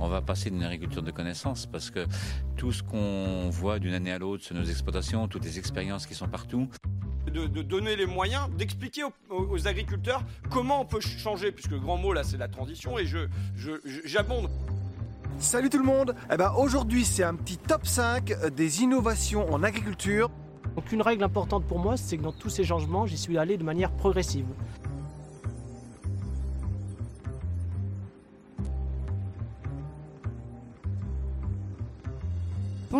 on va passer d'une agriculture de connaissances parce que tout ce qu'on voit d'une année à l'autre sur nos exploitations, toutes les expériences qui sont partout, de, donner les moyens, d'expliquer aux, agriculteurs comment on peut changer, puisque le grand mot là c'est la transition et je, j'abonde. Salut tout le monde eh ben, Aujourd'hui c'est un petit top 5 des innovations en agriculture. Donc une règle importante pour moi c'est que dans tous ces changements j'y suis allé de manière progressive.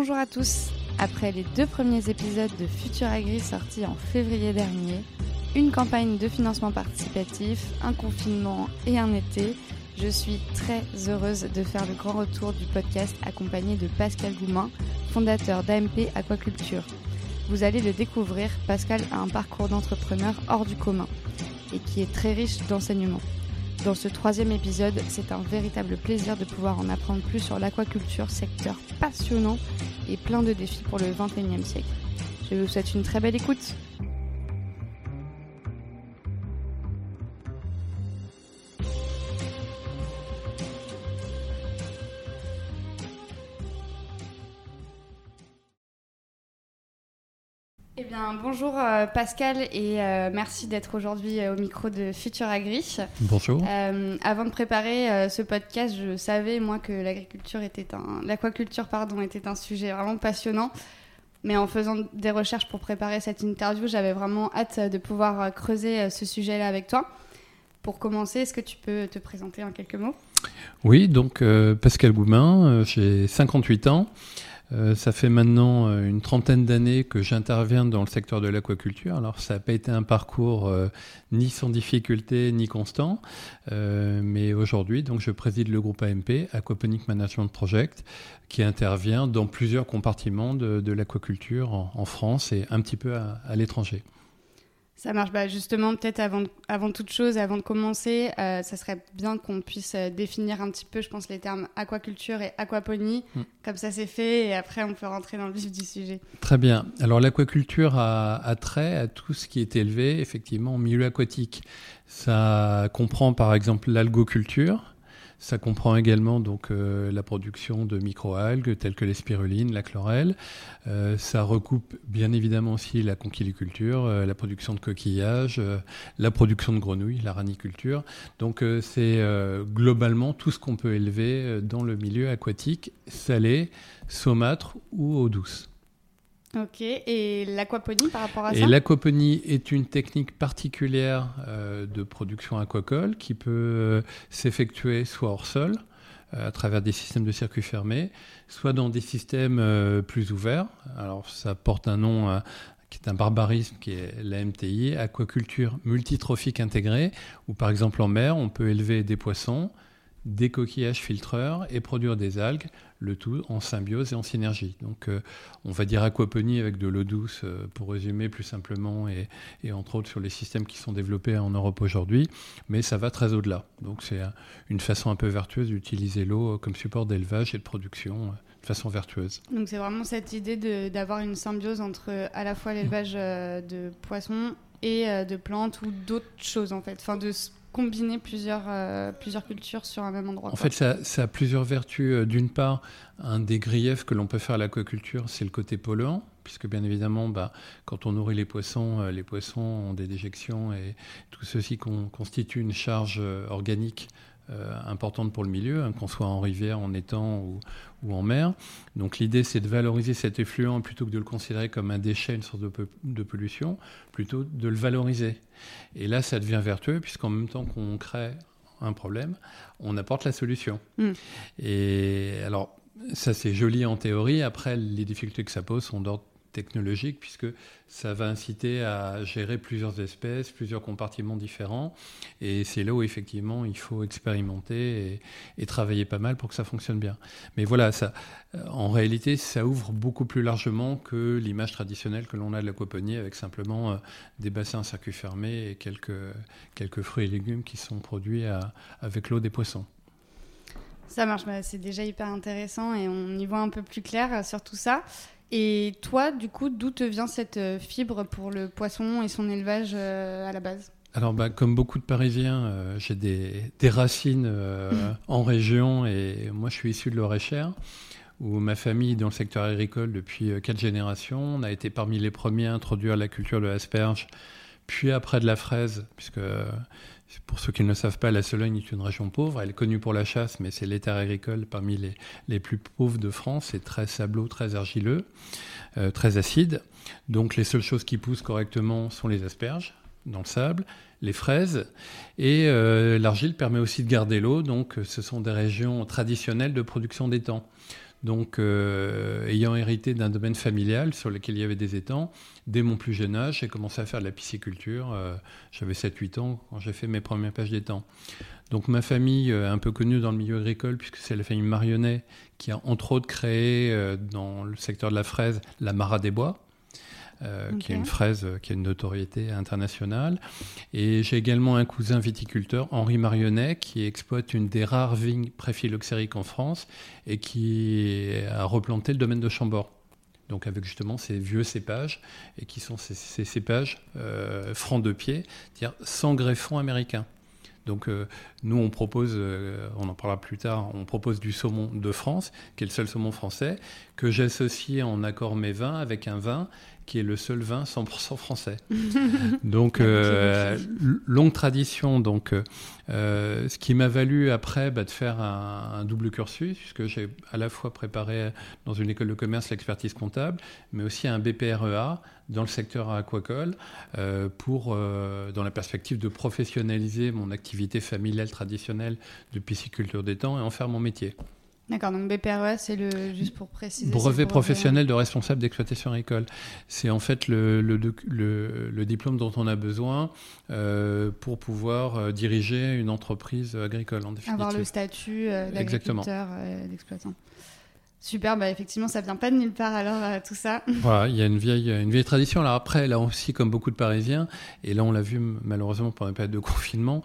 Bonjour à tous après les deux premiers épisodes de Futur Agri sortis en février dernier, une campagne de financement participatif, un confinement et un été, je suis très heureuse de faire le grand retour du podcast accompagné de Pascal Goumin, fondateur d'AMP Aquaculture. Vous allez le découvrir, Pascal a un parcours d'entrepreneur hors du commun et qui est très riche d'enseignements. Dans ce troisième épisode, c'est un véritable plaisir de pouvoir en apprendre plus sur l'aquaculture, secteur passionnant et plein de défis pour le 21e siècle. Je vous souhaite une très belle écoute. Bonjour euh, Pascal et euh, merci d'être aujourd'hui euh, au micro de Futur Agri. Bonjour. avant de préparer ce podcast, je savais moi que l'agriculture était un, l'aquaculture pardon, était un sujet vraiment passionnant. Mais en faisant des recherches pour préparer cette interview, j'avais vraiment hâte de pouvoir creuser ce sujet-là avec toi. Pour commencer, est-ce que tu peux te présenter en quelques mots? Oui, donc Pascal Goumin, j'ai 58 ans. Euh, ça fait maintenant euh, une trentaine d'années que j'interviens dans le secteur de l'aquaculture. Alors ça n'a pas été un parcours euh, ni sans difficulté ni constant, mais aujourd'hui donc je préside le groupe AMP, Aquaponic Management Project, qui intervient dans plusieurs compartiments de, l'aquaculture en, France et un petit peu à l'étranger. Ça marche. Bah justement, peut-être avant, avant toute chose, avant de commencer, euh, ça serait bien qu'on puisse euh, définir un petit peu, je pense, les termes aquaculture et aquaponie. Mm. Comme ça, c'est fait et après, on peut rentrer dans le vif du sujet. Très bien. Alors, l'aquaculture a, a, trait à tout ce qui est élevé, effectivement, en milieu aquatique. Ça comprend, par exemple, l'algoculture ça comprend également donc euh, la production de microalgues telles que les spirulines, la chlorelle. Euh, ça recoupe bien évidemment aussi la conchiliculture, euh, la production de coquillages, la production de grenouilles, la raniculture. Donc c'est globalement tout ce qu'on peut élever dans le milieu aquatique, salé, saumâtre ou eau douce. Ok, et l'aquaponie par rapport à ça Et l'aquaponie est une technique particulière euh, de production aquacole qui peut euh, s'effectuer soit hors sol, euh, à travers des systèmes de circuits fermés, soit dans des systèmes plus ouverts. Alors ça porte un nom qui est un barbarisme, qui est l'AMTI, aquaculture multitrophique intégrée, où par exemple en mer, on peut élever des poissons, des coquillages filtreurs et produire des algues, le tout en symbiose et en synergie. Donc euh, on va dire aquaponie avec de l'eau douce euh, pour résumer plus simplement et, entre autres sur les systèmes qui sont développés en Europe aujourd'hui, mais ça va très au-delà. Donc c'est une façon un peu vertueuse d'utiliser l'eau comme support d'élevage et de production euh, de façon vertueuse. Donc c'est vraiment cette idée d'avoir une symbiose entre à la fois l'élevage de poissons et de plantes ou d'autres choses en fait, de combiner plusieurs, euh, plusieurs cultures sur un même endroit. En fait, ça, ça, a plusieurs vertus. Euh, d'une part, un des griefs que l'on peut faire à l'aquaculture, c'est le côté polluant, puisque bien évidemment, bah, quand on nourrit les poissons, euh, les poissons ont des déjections et tout ceci constitue une charge organique importante pour le milieu, hein, qu'on soit en rivière, en étang ou, ou en mer. Donc l'idée, c'est de valoriser cet effluent plutôt que de le considérer comme un déchet, une source de, de pollution, plutôt de le valoriser. Et là, ça devient vertueux, puisqu'en même temps qu'on crée un problème, on apporte la solution. Mm. Et alors, ça c'est joli en théorie. Après, les difficultés que ça pose sont d'ordre technologique, puisque ça va inciter à gérer plusieurs espèces, plusieurs compartiments différents. Et c'est là où effectivement il faut expérimenter et, travailler pas mal pour que ça fonctionne bien. Mais voilà, ça, en réalité, ça ouvre beaucoup plus largement que l'image traditionnelle que l'on a de l'aquaponie, avec simplement euh, des bassins à circuit fermé et quelques, quelques fruits et légumes qui sont produits avec l'eau des poissons. Ça marche, c'est déjà hyper intéressant et on y voit un peu plus clair sur tout ça. Et toi, du coup, d'où te vient cette euh, fibre pour le poisson et son élevage euh, à la base? Alors, bah, comme beaucoup de Parisiens, euh, j'ai des, racines en région et moi, je suis issu de l'Oréchère, où ma famille dans le secteur agricole depuis euh, quatre générations. On a été parmi les premiers à introduire la culture de l'asperge, puis après de la fraise, puisque pour ceux qui ne le savent pas, la Sologne est une région pauvre. Elle est connue pour la chasse, mais c'est l'état agricole parmi les, plus pauvres de France. C'est très sableux, très argileux, euh, très acide. Donc les seules choses qui poussent correctement sont les asperges dans le sable, les fraises. Et euh, l'argile permet aussi de garder l'eau. Donc ce sont des régions traditionnelles de production d'étangs. Donc, euh, ayant hérité d'un domaine familial sur lequel il y avait des étangs, dès mon plus jeune âge, j'ai commencé à faire de la pisciculture. Euh, j'avais 7-8 ans quand j'ai fait mes premières pages d'étangs. Donc, ma famille, euh, un peu connue dans le milieu agricole, puisque c'est la famille Marionnet, qui a entre autres créé dans le secteur de la fraise la Mara des Bois, euh, qui est une fraise euh, qui a une notoriété internationale. Et j'ai également un cousin viticulteur, Henri Marionnet, qui exploite une des rares vignes préphylloxériques en France et qui a replanté le domaine de Chambord. Donc avec justement ces vieux cépages, et qui sont ces, cépages euh, francs de pied, c'est-à-dire sans greffon américain. Donc nous, on propose, on en parlera plus tard, on propose du saumon de France, qui est le seul saumon français, que j'associe en accord mes vins avec un vin qui est le seul vin 100% français. donc, euh, longue tradition. Donc, euh, ce qui m'a valu après bah, de faire un, double cursus, puisque j'ai à la fois préparé dans une école de commerce l'expertise comptable, mais aussi un BPREA dans le secteur aquacole, euh, pour, dans la perspective de professionnaliser mon activité familiale traditionnelle de pisciculture d'étang et en faire mon métier. D'accord, donc BPREA, c'est le, juste pour préciser. Brevet professionnel de responsable d'exploitation agricole. C'est en fait le, le, le, diplôme dont on a besoin euh, pour pouvoir euh, diriger une entreprise agricole, en définitive. Avoir le statut euh, d'agriculteur, d'exploitant. Super, bah effectivement, ça vient pas de nulle part alors euh, tout ça. Voilà, il y a une vieille, une vieille tradition. Alors après, là aussi, comme beaucoup de Parisiens, et là on l'a vu malheureusement pendant la période de confinement,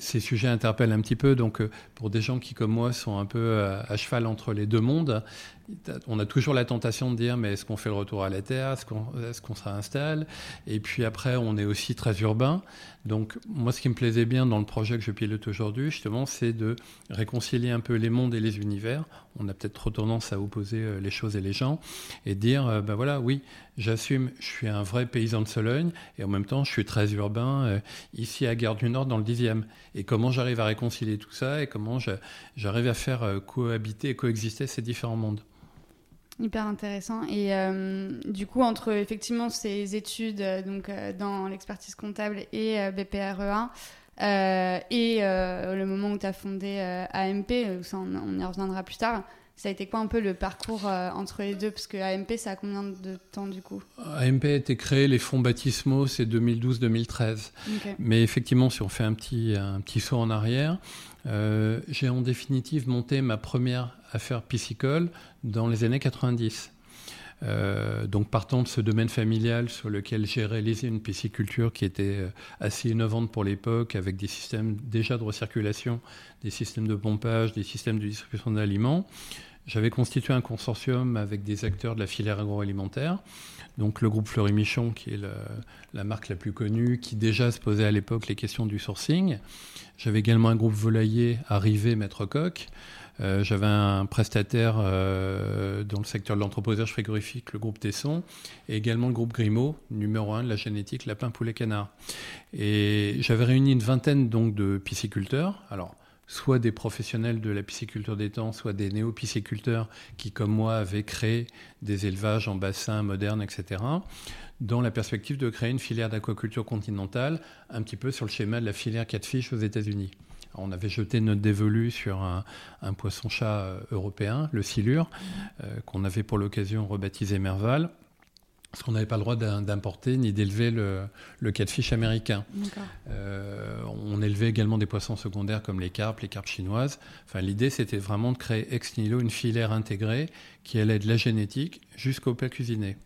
ces sujets interpellent un petit peu. Donc euh, pour des gens qui, comme moi, sont un peu à cheval entre les deux mondes, on a toujours la tentation de dire mais est-ce qu'on fait le retour à la terre? Est-ce qu'on est réinstalle Et puis après, on est aussi très urbain. Donc moi, ce qui me plaisait bien dans le projet que je pilote aujourd'hui, justement, c'est de réconcilier un peu les mondes et les univers. On a peut-être trop tendance à opposer euh, les choses et les gens et dire ben voilà, oui, j'assume, je suis un vrai paysan de Sologne et en même temps, je suis très urbain euh, ici à Gare du Nord dans le 10e. Et comment j'arrive à réconcilier tout ça et comment j'arrive à faire cohabiter et coexister ces différents mondes? Hyper intéressant. Et euh, du coup, entre effectivement ces études euh, donc, euh, dans l'expertise comptable et BPREA, et le moment où tu as fondé AMP, ça on, y reviendra plus tard, ça a été quoi un peu le parcours entre les deux? Parce que AMP, ça a combien de temps du coup? AMP a été créé, les fonds baptismaux, c'est 2012-2013. Mais effectivement, si on fait un petit, un petit saut en arrière, j'ai en définitive monté ma première affaire piscicole dans les années 90. Euh, donc partant de ce domaine familial sur lequel j'ai réalisé une pisciculture qui était euh, assez innovante pour l'époque, avec des systèmes déjà de recirculation, des systèmes de pompage, des systèmes de distribution d'aliments, j'avais constitué un consortium avec des acteurs de la filière agroalimentaire. Donc le groupe Fleury Michon, qui est la marque la plus connue, qui déjà se posait à l'époque les questions du sourcing. J'avais également un groupe volailler, Arrivé, Maître Coq. Euh, j'avais un prestataire euh, dans le secteur de l'entreposage frigorifique, le groupe Tesson, et également le groupe Grimaud, numéro un de la génétique lapin, poulet, canard. Et j'avais réuni une vingtaine donc de pisciculteurs. Alors, soit des professionnels de la pisciculture temps, soit des néo-pisciculteurs qui, comme moi, avaient créé des élevages en bassin modernes, etc., dans la perspective de créer une filière d'aquaculture continentale, un petit peu sur le schéma de la filière catfish aux États-Unis. On avait jeté notre dévolu sur un, poisson-chat euh, européen, le silure, euh, qu'on avait pour l'occasion rebaptisé Merval parce qu'on n'avait pas le droit d'importer ni d'élever le, le catfish américain. Euh, on élevait également des poissons secondaires comme les carpes, les carpes chinoises. Enfin, l'idée, c'était vraiment de créer ex nihilo une filière intégrée qui allait de la génétique jusqu'au plat cuisiné.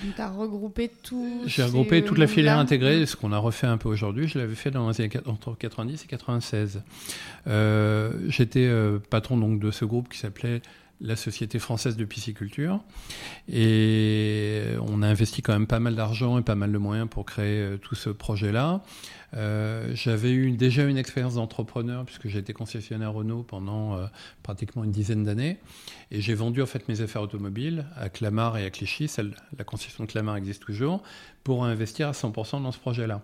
Tu as regroupé tout. J'ai regroupé toute la filière intégrée, ce qu'on a refait un peu aujourd'hui. Je l'avais fait dans les années entre 90 et 96. Euh, j'étais euh, patron donc de ce groupe qui s'appelait la Société française de pisciculture. Et on a investi quand même pas mal d'argent et pas mal de moyens pour créer euh, tout ce projet-là. Euh, j'avais eu déjà une expérience d'entrepreneur puisque j'ai été concessionnaire Renault pendant euh, pratiquement une dizaine d'années et j'ai vendu en fait mes affaires automobiles à Clamart et à Clichy, la concession de Clamart existe toujours, pour investir à 100% dans ce projet-là.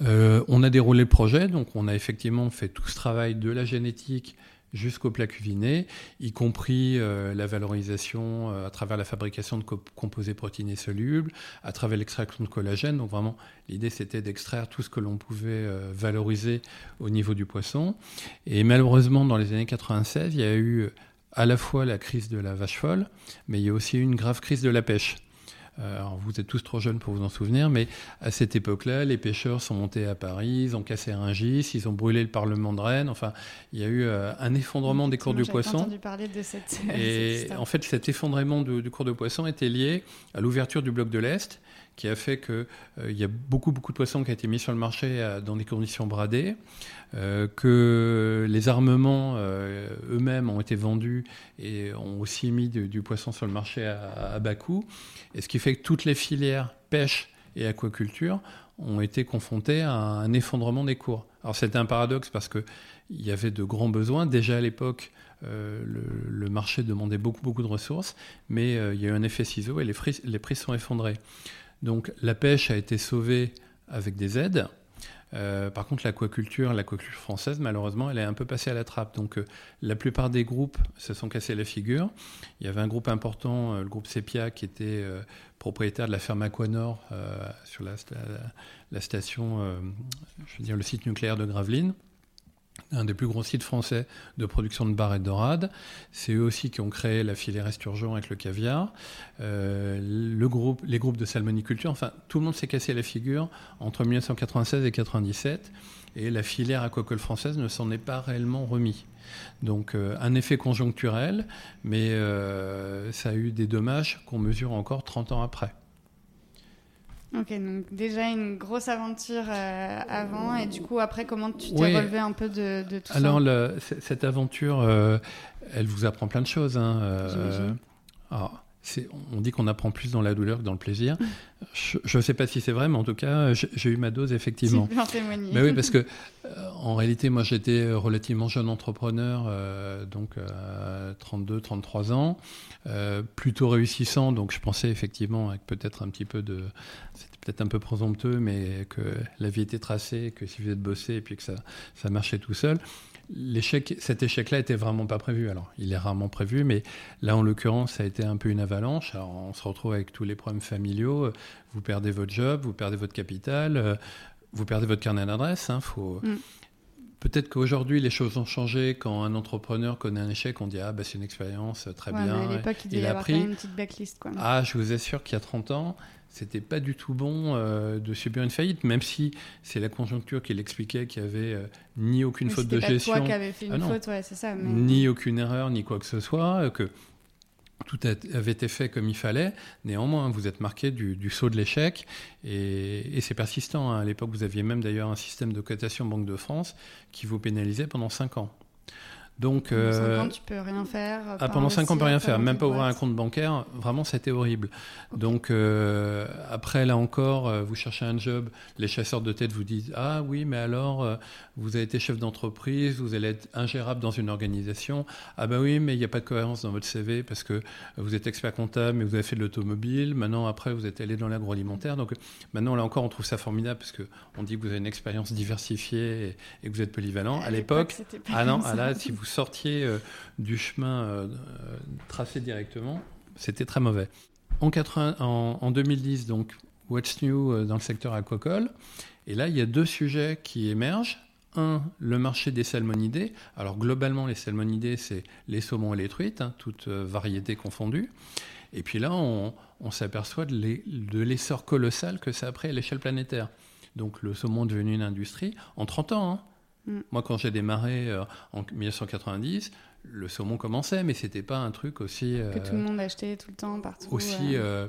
on a déroulé le projet, donc on a effectivement fait tout ce travail de la génétique, jusqu'au plat cuisiné, y compris euh, la valorisation euh, à travers la fabrication de composés protéinés solubles, à travers l'extraction de collagène. Donc vraiment, l'idée c'était d'extraire tout ce que l'on pouvait euh, valoriser au niveau du poisson. Et malheureusement, dans les années 96, il y a eu à la fois la crise de la vache folle, mais il y a aussi eu une grave crise de la pêche. Euh, alors vous êtes tous trop jeunes pour vous en souvenir, mais à cette époque-là, les pêcheurs sont montés à Paris, ils ont cassé Rungis, ils ont brûlé le Parlement de Rennes. Enfin, il y a eu euh, un effondrement des cours du poisson. entendu parler de cette. Et en fait, cet effondrement du cours de poisson était lié à l'ouverture du bloc de l'Est qui a fait qu'il euh, y a beaucoup, beaucoup de poissons qui ont été mis sur le marché euh, dans des conditions bradées, euh, que les armements eux-mêmes ont été vendus et ont aussi mis du, poisson sur le marché à, bas coût, et ce qui fait que toutes les filières pêche et aquaculture ont été confrontées à un effondrement des cours. Alors c'était un paradoxe parce qu'il y avait de grands besoins. Déjà à l'époque, le, marché demandait beaucoup, beaucoup de ressources, mais il y a eu un effet ciseau et les, les prix sont effondrés. Donc la pêche a été sauvée avec des aides. Euh, par contre, l'aquaculture, l'aquaculture française, malheureusement, elle est un peu passée à la trappe. Donc, euh, la plupart des groupes se sont cassés la figure. Il y avait un groupe important, euh, le groupe Sepia, qui était propriétaire de la ferme Aquanor sur la, la station, je veux dire, le site nucléaire de Gravelines un des plus gros sites français de production de bar et de dorade. C'est eux aussi qui ont créé la filière Esturgeon avec le caviar. Euh, le groupe, les groupes de salmoniculture, enfin, tout le monde s'est cassé la figure entre 1996 et 1997. Et la filière aquacole française ne s'en est pas réellement remis. Donc euh, un effet conjoncturel, mais euh, ça a eu des dommages qu'on mesure encore 30 ans après. Ok, donc déjà une grosse aventure euh, avant, et du coup, après, comment tu t'es relevé un peu de, tout ça Alors, cette aventure, euh, elle vous apprend plein de choses. Hein, euh, on dit qu'on apprend plus dans la douleur que dans le plaisir. Je ne sais pas si c'est vrai, mais en tout cas, j'ai eu ma dose effectivement. Mais oui, parce que euh, en réalité, moi, j'étais relativement jeune entrepreneur, euh, donc 32, 33 ans, euh, plutôt réussissant. Donc, je pensais effectivement avec peut-être un petit peu de, c'était peut-être un peu présomptueux, mais que la vie était tracée, que si vous êtes bossé et puis que ça, ça marchait tout seul l'échec, cet échec-là était vraiment pas prévu. Alors, il est rarement prévu, mais là, en l'occurrence, ça a été un peu une avalanche. Alors, on se retrouve avec tous les problèmes familiaux. Vous perdez votre job, vous perdez votre capital, euh, vous perdez votre carnet d'adresse. Hein, faut... Mm. Peut-être qu'aujourd'hui, les choses ont changé. Quand un entrepreneur connaît un échec, on dit Ah, bah, c'est une expérience, très bien. à l'époque, il, il a pris. une petite backlist. Quoi. Ah, je vous assure qu'il y a 30 ans, c'était pas du tout bon euh, de subir une faillite, même si c'est la conjoncture qui l'expliquait qu'il n'y avait euh, ni aucune faute de gestion. Toi qui avais fait une ah faute, ouais, c'est ça. Ni aucune erreur, ni quoi que ce soit, euh, que tout avait été fait comme il fallait. Néanmoins, vous êtes marqué du, saut de l'échec et, c'est persistant. Hein. À l'époque, vous aviez même d'ailleurs un système de cotation Banque de France qui vous pénalisait pendant 5 ans. Donc, pendant 5 euh, ans, tu peux rien faire. Ah, pendant 5 ans, on peut rien faire. Même pas ouvrir un compte bancaire. Vraiment, c'était horrible. Donc, euh, après, là encore, euh, vous cherchez un job. Les chasseurs de tête vous disent Ah oui, mais alors, vous avez été chef d'entreprise, vous allez être ingérable dans une organisation. Ah ben oui, mais il n'y a pas de cohérence dans votre CV parce que vous êtes expert comptable, mais vous avez fait de l'automobile. Maintenant, après, vous êtes allé dans l'agroalimentaire. Donc, maintenant, là encore, on trouve ça formidable parce qu'on dit que vous avez une expérience diversifiée et, que vous êtes polyvalent. À, l'époque, ah non, ah là, si vous sortiez euh, du chemin euh, tracé directement, c'était très mauvais. En, 80, en, 2010, donc, What's New euh, dans le secteur aquacole. Et là, il y a deux sujets qui émergent. Un, le marché des salmonidés. Alors globalement, les salmonidés, c'est les saumons et les truites, hein, toutes variétés confondues. Et puis là, on, s'aperçoit de l'essor colossal que ça a pris à l'échelle planétaire. Donc le saumon est devenu une industrie en 30 ans. Hein. Mm. Moi, quand j'ai démarré euh, en 1990, le saumon commençait, mais c'était pas un truc aussi. que tout le monde achetait tout le temps, partout. Aussi euh,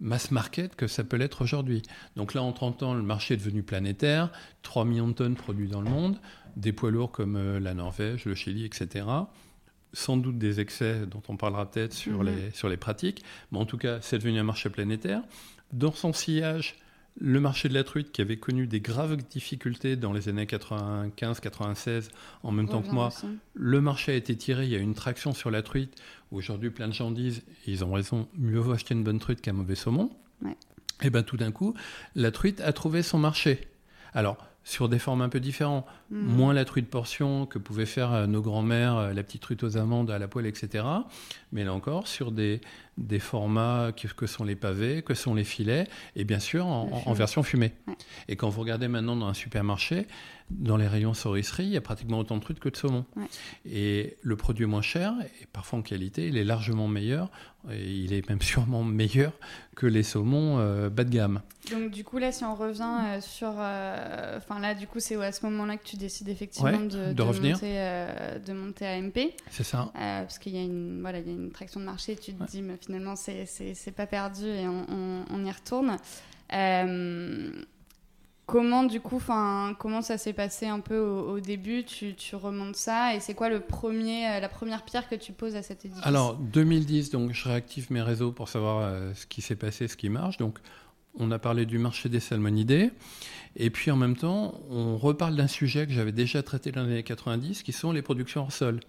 mass market que ça peut l'être aujourd'hui. Donc là, en 30 ans, le marché est devenu planétaire 3 millions de tonnes produites dans le monde, des poids lourds comme euh, la Norvège, le Chili, etc. sans doute des excès dont on parlera peut-être sur, Mhm. les, sur les pratiques, mais en tout cas, c'est devenu un marché planétaire. Dans son sillage, le marché de la truite qui avait connu des graves difficultés dans les années 95-96, en même temps que moi, le marché a été tiré, il y a eu une traction sur la truite. Aujourd'hui, plein de gens disent, et ils ont raison, mieux vaut acheter une bonne truite qu'un mauvais saumon. Ouais. Et bien tout d'un coup, la truite a trouvé son marché. Alors, sur des formes un peu différentes, Mhm. moins la truite portion que pouvaient faire euh, nos grands-mères, euh, la petite truite aux amandes à la poêle, etc. Mais là encore, sur des, des formats que, que sont les pavés, que sont les filets, et bien sûr en, version fumée. Ouais. Et quand vous regardez maintenant dans un supermarché, dans les rayons saurisserie, il y a pratiquement autant de truites que de saumon. Ouais. Et le produit est moins cher, et parfois en qualité, il est largement meilleur, et il est même sûrement meilleur que les saumons euh, bas de gamme. Donc du coup là si on revient euh, sur, euh, enfin là du coup c'est à ce moment-là que tu décides effectivement Ouais, de, de revenir. monter, euh, de monter à MP, C'est ça euh, parce qu'il y a une voilà il y a une traction de marché, tu te Ouais. dis mais finalement c'est pas perdu et on, on- on y retourne. Euh, Comment du coup, comment ça s'est passé un peu au, au début? Tu, tu remontes ça et c'est quoi le premier, euh, la première pierre que tu poses à cet édifice? Alors, 2010, donc je réactive mes réseaux pour savoir ce qui s'est passé, ce qui marche. Donc, on a parlé du marché des salmonidés. Et puis, en même temps, on reparle d'un sujet que j'avais déjà traité dans les années 90, qui sont les productions hors sol.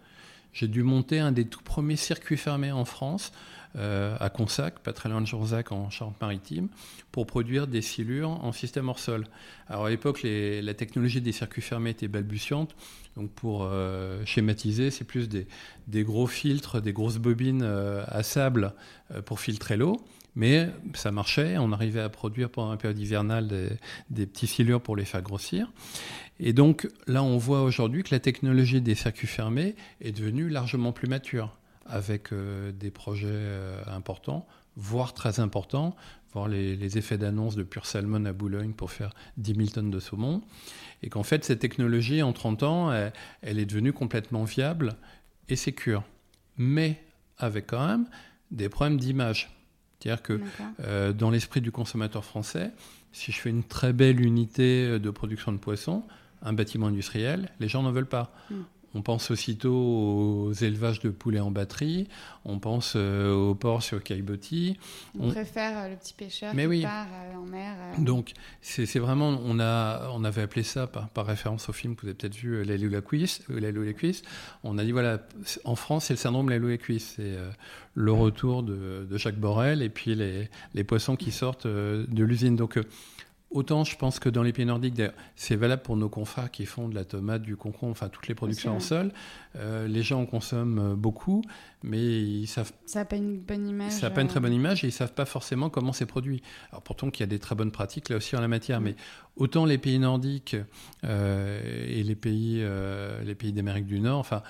J'ai dû monter un des tout premiers circuits fermés en France, euh, à Consac, pas très loin de Jourzac, en Charente-Maritime, pour produire des silures en système hors sol. Alors, à l'époque, la technologie des circuits fermés était balbutiante. Donc, pour euh, schématiser, c'est plus des, gros filtres, des grosses bobines euh, à sable pour filtrer l'eau. Mais ça marchait, on arrivait à produire pendant la période hivernale des, petits silures pour les faire grossir. Et donc là, on voit aujourd'hui que la technologie des circuits fermés est devenue largement plus mature, avec euh, des projets euh, importants, voire très importants, voire les, effets d'annonce de Pure Salmon à Boulogne pour faire 10 000 tonnes de saumon. Et qu'en fait, cette technologie, en 30 ans, elle est devenue complètement viable et sécure. Mais avec quand même des problèmes d'image. C'est-à-dire que euh, dans l'esprit du consommateur français, si je fais une très belle unité euh, de production de poissons, un bâtiment industriel, les gens n'en veulent pas. Mm. On pense aussitôt aux élevages de poulets en batterie, on pense euh, aux ports sur Caillebotis. On, on- préfère euh, le petit pêcheur Mais qui oui. part euh, en mer. euh, Donc, c'est vraiment, on, a, on avait appelé ça par, par référence au film que vous avez peut-être vu, euh, La Lou la cuisse, la. On a dit, voilà, en France, c'est le syndrome La Lou la cuisse. C'est le retour de, de Jacques Borel et puis les, les poissons qui sortent de l'usine. Donc, autant je pense que dans les pays nordiques, d'ailleurs, c'est valable pour nos confrères qui font de la tomate, du concombre, enfin toutes les productions en sol. Euh, les gens en consomment euh, beaucoup, mais ils savent Ça n'a pas une bonne image. ça n'a pas une très euh, bonne image et ils ne savent pas forcément comment c'est produit. Alors pourtant qu'il y a des très bonnes pratiques là aussi en la matière, Mm. mais autant les pays nordiques euh, et les pays, euh, les pays d'Amérique du Nord, enfin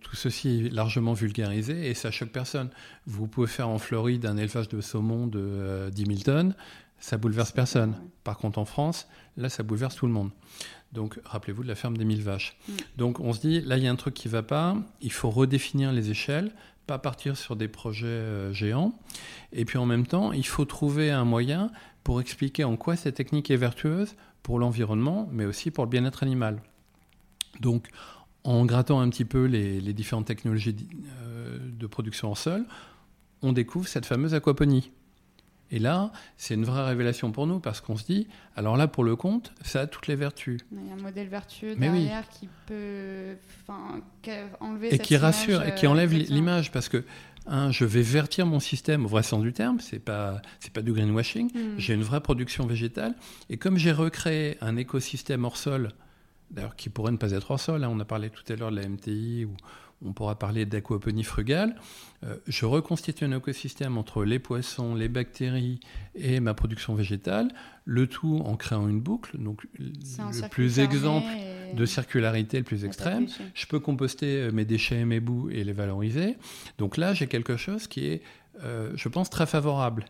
tout ceci est largement vulgarisé et ça choque personne. Vous pouvez faire en Floride un élevage de saumon de euh, 10 000 tonnes, ça bouleverse personne. ouais. Par contre en France, là ça bouleverse tout le monde. Donc rappelez-vous de la ferme des 1000 vaches. Mm. Donc on se dit, là il y a un truc qui ne va pas, il faut redéfinir les échelles, pas partir sur des projets euh, géants. Et puis en même temps, il faut trouver un moyen pour expliquer en quoi cette technique est vertueuse pour l'environnement, mais aussi pour le bien-être animal. Donc, en grattant un petit peu les, les différentes technologies euh, de production en sol, on découvre cette fameuse aquaponie. Et là, c'est une vraie révélation pour nous parce qu'on se dit, alors là, pour le compte, ça a toutes les vertus. Il y a un modèle vertueux Mais oui. derrière qui peut que- enlever et cette qui image, rassure et qui euh, enlève exactement. l'image parce que un, je vais vertir mon système au vrai sens du terme, c'est pas c'est pas du greenwashing. Hmm. J'ai une vraie production végétale et comme j'ai recréé un écosystème hors sol, d'ailleurs qui pourrait ne pas être hors sol, hein, on a parlé tout à l'heure de la MTI ou on pourra parler d'aquaponie frugale, euh, je reconstitue un écosystème entre les poissons, les bactéries et ma production végétale, le tout en créant une boucle, donc le plus exemple de circularité le plus extrême. Je peux composter euh, mes déchets et mes bouts et les valoriser. Donc là, j'ai quelque chose qui est, euh, je pense, très favorable.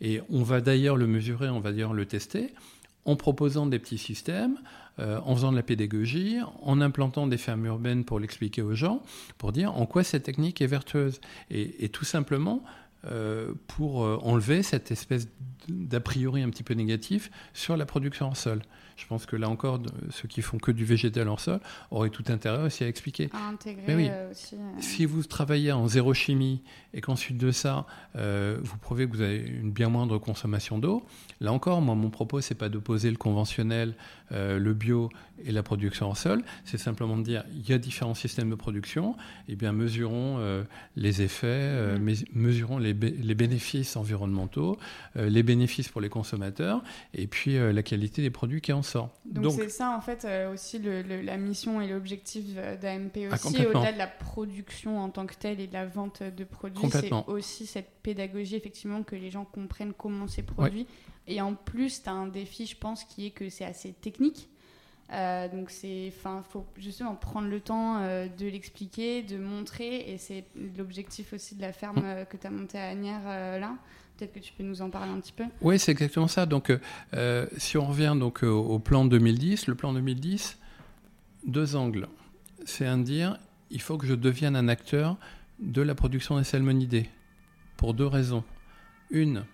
Et on va d'ailleurs le mesurer, on va dire le tester, en proposant des petits systèmes, euh, en faisant de la pédagogie, en implantant des fermes urbaines pour l'expliquer aux gens, pour dire en quoi cette technique est vertueuse. Et, tout simplement euh, pour euh, enlever cette espèce d'a priori un petit peu négatif sur la production en sol. Je pense que là encore, de- ceux qui font que du végétal en sol auraient tout intérêt aussi à expliquer. À intégrer Mais oui. euh, aussi. euh, Si vous travaillez en zéro chimie et qu'ensuite de ça, euh, vous prouvez que vous avez une bien moindre consommation d'eau, là encore, moi, mon propos, c'est pas d'opposer le conventionnel, euh, le bio et la production en sol, c'est simplement de dire il y a différents systèmes de production, et bien mesurons euh, les effets, euh, mes- mesurons les, bé- les bénéfices environnementaux, les bénéfices pour les consommateurs, et puis la qualité des produits qui en sort. Donc c'est ça en fait aussi le- le- la mission et l'objectif d'AMP Ah, aussi, au-delà de la production en tant que telle et de la vente de produits, c'est aussi cette pédagogie effectivement que les gens comprennent comment c'est produit. Et en plus, tu as un défi, je pense, qui est que c'est assez technique. Euh, donc c'est, enfin, faut justement prendre le temps euh, de l'expliquer, de montrer, et c'est l'objectif aussi de la ferme euh, que tu as montée à Agnières là. Peut-être que tu peux nous en parler un petit peu. Oui, c'est exactement ça. Donc, si on revient donc euh, au plan 2010, le plan 2010, deux angles. C'est un dire, il faut que je devienne un acteur de la production des salmonidés, pour deux raisons. Une,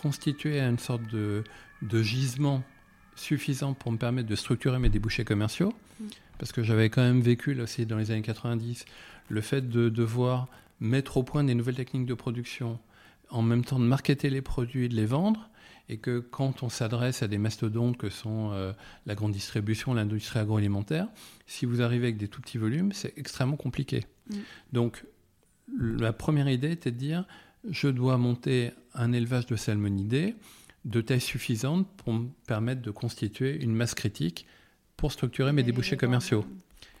constituer une sorte de, de gisement suffisant pour me permettre de structurer mes débouchés commerciaux, Mm. parce que j'avais quand même vécu, là aussi, dans les années 90, le fait de devoir mettre au point des nouvelles techniques de production, en même temps de marketer les produits et de les vendre, et que quand on s'adresse à des mastodontes que sont euh, la grande distribution, l'industrie agroalimentaire, si vous arrivez avec des tout petits volumes, c'est extrêmement compliqué. Mm. Donc, la première idée était de dire, je dois monter un élevage de salmonidés de taille suffisante pour me permettre de constituer une masse critique pour structurer mes débouchés commerciaux.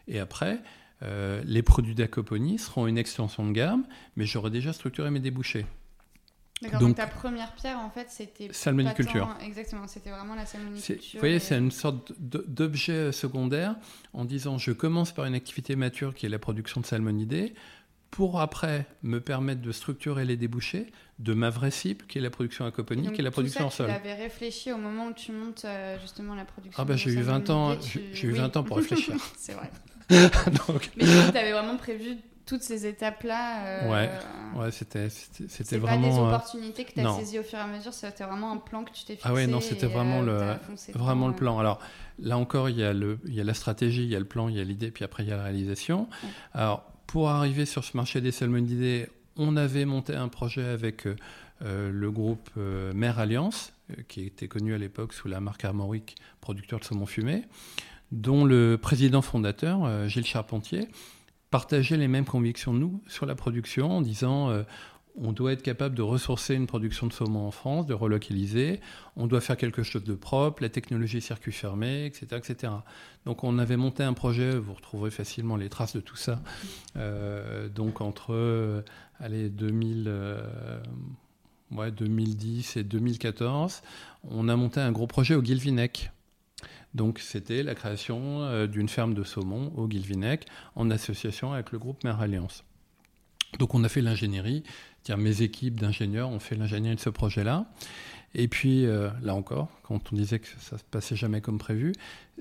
Et après, euh, les produits d'aquaponie seront une extension de gamme, mais j'aurai déjà structuré mes débouchés. D'accord, donc, Donc- ta première pierre, en fait, c'était. Salmoniculture. tant- Exactement, c'était vraiment la salmoniculture. Vous voyez, et- c'est une sorte d'objet euh, secondaire en disant je commence par une activité mature qui est la production de salmonidés pour après me permettre de structurer les débouchés de ma vraie cible qui est la production aquaponique et la tout production ça, en sol. Tu l'avais réfléchi au moment où tu montes euh, justement la production. Ah bah, j'ai eu 20 ans, tu- j'ai eu oui. 20 ans pour réfléchir. c'est vrai. Donc, Mais tu avais vraiment prévu toutes ces étapes-là. euh, Ouais, ouais, c'était c'était- C'est pas des vraiment euh, opportunités que tu as non. saisies au fur et à mesure, c'était vraiment un plan que tu t'es fixé. Ah ouais, non, c'était vraiment euh, le- vraiment le plan. Alors là encore, il y, a le, il y a la stratégie, il y a le plan, il y a l'idée, puis après il y a la réalisation. Ouais. Alors pour arriver sur ce marché des salmonidés, on avait monté un projet avec euh, euh, le groupe euh, Mère Alliance, qui était connu à l'époque sous la marque Armoric, producteur de saumon fumé, dont le président fondateur, Gilles Charpentier, partageait les mêmes convictions que nous sur la production en disant on doit être capable de ressourcer une production de saumon en France, de relocaliser, on doit faire quelque chose de propre, la technologie circuit fermé, etc., etc. Donc on avait monté un projet, vous retrouverez facilement les traces de tout ça, euh, donc entre euh, allez, 2000, euh, ouais, 2010 et 2014, on a monté un gros projet au Guilvinec. Donc c'était la création euh, d'une ferme de saumon au Guilvinec en association avec le groupe Mère Alliance. Donc on a fait l'ingénierie, c'est-à-dire mes équipes d'ingénieurs ont fait l'ingénierie de ce projet-là. Et puis euh, là encore, quand on disait que ça se passait jamais comme prévu,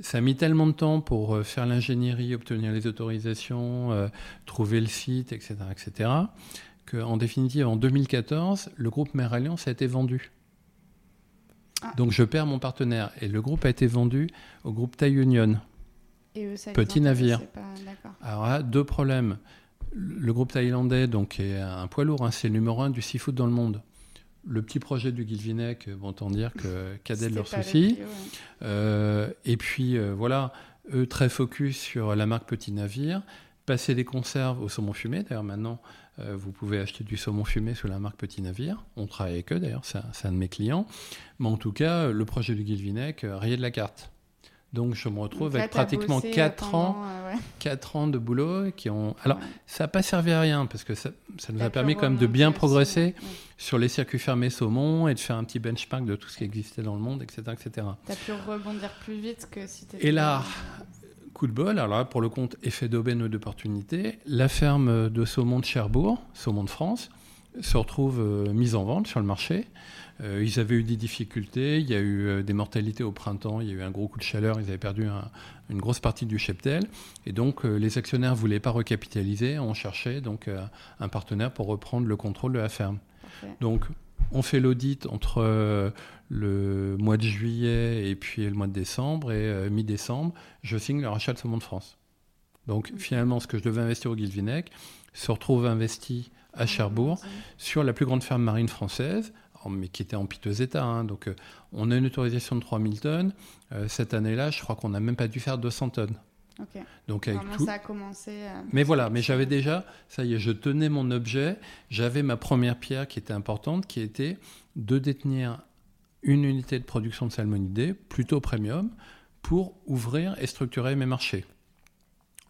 ça a mis tellement de temps pour euh, faire l'ingénierie, obtenir les autorisations, euh, trouver le site, etc., etc., qu'en définitive, en 2014, le groupe Mère Alliance a été vendu. Ah. Donc je perds mon partenaire et le groupe a été vendu au groupe Thai Union. Et eux, ça les Petit navire. pas. Alors là, deux problèmes. Le groupe thaïlandais, donc, est un poids lourd, hein, c'est le numéro un du seafood dans le monde. Le petit projet du Guilvinec, bon, autant dire que cadet de C'était leurs soucis. Euh, et puis euh, voilà, eux très focus sur la marque Petit Navire, passer des conserves au saumon fumé. D'ailleurs maintenant, euh, vous pouvez acheter du saumon fumé sous la marque Petit Navire. On travaille avec eux d'ailleurs, c'est un, un de mes clients. Mais en tout cas, le projet du Guilvinec, rayé de la carte. Donc je me retrouve avec pratiquement bossé, euh, 4 ans, euh, ouais. 4 ans de boulot qui ont... Alors Ouais. ça n'a pas servi à rien parce que ça, ça nous a permis quand même de bien progresser sur les circuits fermés saumon et de faire un petit benchmark de tout ce qui existait dans le monde, etc. etc. T'as pu rebondir plus vite que si t'étais. Et là, coup de bol, alors là, pour le compte effet d'aubaine ou d'opportunité, la ferme de saumon de Cherbourg, saumon de France, se retrouve euh, mise en vente sur le marché. Euh, ils avaient eu des difficultés, il y a eu euh, des mortalités au printemps, il y a eu un gros coup de chaleur, ils avaient perdu un- une grosse partie du cheptel. Et donc, euh, les actionnaires ne voulaient pas recapitaliser, on cherchait donc un partenaire pour reprendre le contrôle de la ferme. Donc, On fait l'audit entre le mois de juillet et puis le mois de décembre. Et euh, mi-décembre, je signe le rachat de Saumon de France. Donc finalement, ce que je devais investir au Guilvinec se retrouve investi à Cherbourg sur la plus grande ferme marine française, mais qui était en piteux état. hein. Donc euh, on a une autorisation de 3000 tonnes. Euh, cette année-là, je crois qu'on n'a même pas dû faire 200 tonnes. Ok. Donc avec Vraiment, tout, ça a commencé. euh, mais voilà, mais j'avais déjà, ça y est, je tenais mon objet, j'avais ma première pierre qui était importante, qui était de détenir une unité de production de salmonidés, plutôt premium, pour ouvrir et structurer mes marchés.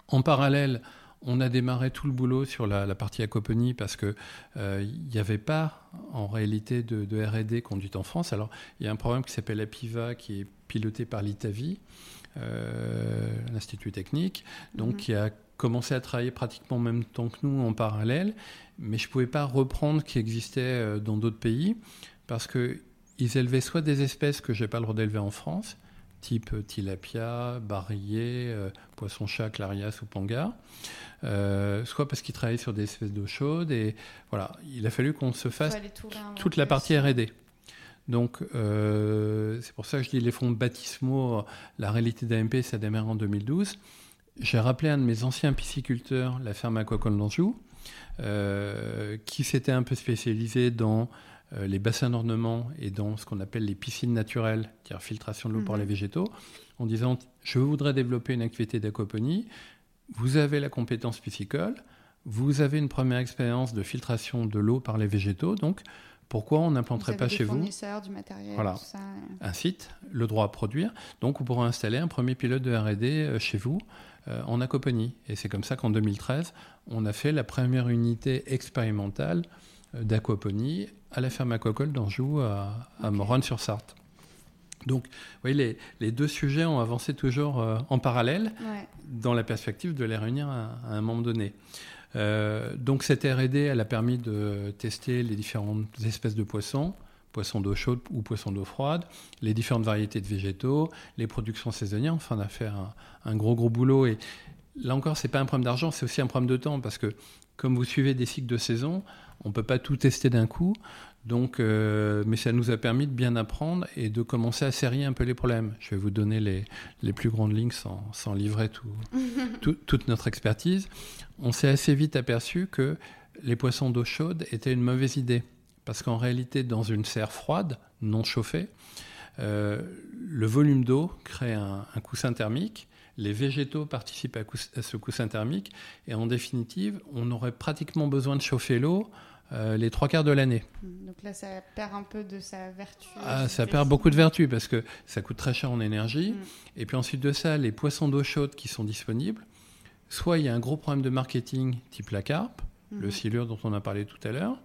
En parallèle, on a démarré tout le boulot sur la, la partie aquaponie parce que euh, n'y avait pas en réalité de, de R&D conduite en France. Alors il y a un programme qui s'appelle APIVA qui est piloté par l'ITAVI, euh, l'Institut technique, donc Mhm. qui a commencé à travailler pratiquement en même temps que nous en parallèle, mais je ne pouvais pas reprendre ce qui existait euh, dans d'autres pays parce que ils élevaient soit des espèces que j'ai pas le droit d'élever en France, type euh, tilapia, barillet, euh, poisson-chat, clarias ou panga, euh, soit parce qu'ils travaillaient sur des espèces d'eau chaude et voilà, il a fallu qu'on se fasse toute la partie. R&D. Donc, euh, c'est pour ça que je dis les fonds baptismaux, la réalité d'AMP, ça démarre en 2012. J'ai rappelé un de mes anciens pisciculteurs, la ferme aquacole d'Anjou, qui s'était un peu spécialisé dans euh, les bassins d'ornement et dans ce qu'on appelle les piscines naturelles, c'est-à-dire filtration de l'eau Mhm. les végétaux, en disant je voudrais développer une activité d'aquaponie. Vous avez la compétence piscicole, vous avez une première expérience de filtration de l'eau par les végétaux, donc pourquoi on n'implanterait pas des chez vous du matériel, Voilà. tout ça. un site, le droit à produire. Donc, on pourra installer un premier pilote de R&D euh, chez vous euh, en aquaponie. Et c'est comme ça qu'en 2013, on a fait la première unité expérimentale d'aquaponie à la ferme aquacole d'Anjou à, à Ok. Moronne-sur-Sarthe. Donc, vous voyez, les, les deux sujets ont avancé toujours euh, en parallèle Ouais. dans la perspective de les réunir à, à un moment donné. Euh, donc cette R&D, elle a permis de tester les différentes espèces de poissons, poissons d'eau chaude ou poissons d'eau froide, les différentes variétés de végétaux, les productions saisonnières. Enfin, on a fait un, un gros gros boulot. Et là encore, c'est pas un problème d'argent, c'est aussi un problème de temps parce que comme vous suivez des cycles de saison, on peut pas tout tester d'un coup. Donc, euh, mais ça nous a permis de bien apprendre et de commencer à serrer un peu les problèmes. Je vais vous donner les, les plus grandes lignes sans, sans livrer tout, tout- toute notre expertise. On s'est assez vite aperçu que les poissons d'eau chaude étaient une mauvaise idée. Parce qu'en réalité, dans une serre froide, non chauffée, euh, le volume d'eau crée un, un coussin thermique. Les végétaux participent à, ce coussin thermique. Et en définitive, on aurait pratiquement besoin de chauffer l'eau euh, les trois quarts de l'année. Mm. Donc là, ça perd un peu de sa vertu. Ah, ça perd beaucoup de vertu parce que ça coûte très cher en énergie. Mm. Et puis ensuite de ça, les poissons d'eau chaude qui sont disponibles, soit il y a un gros problème de marketing type la carpe, le Mhm. silure dont on a parlé tout à l'heure,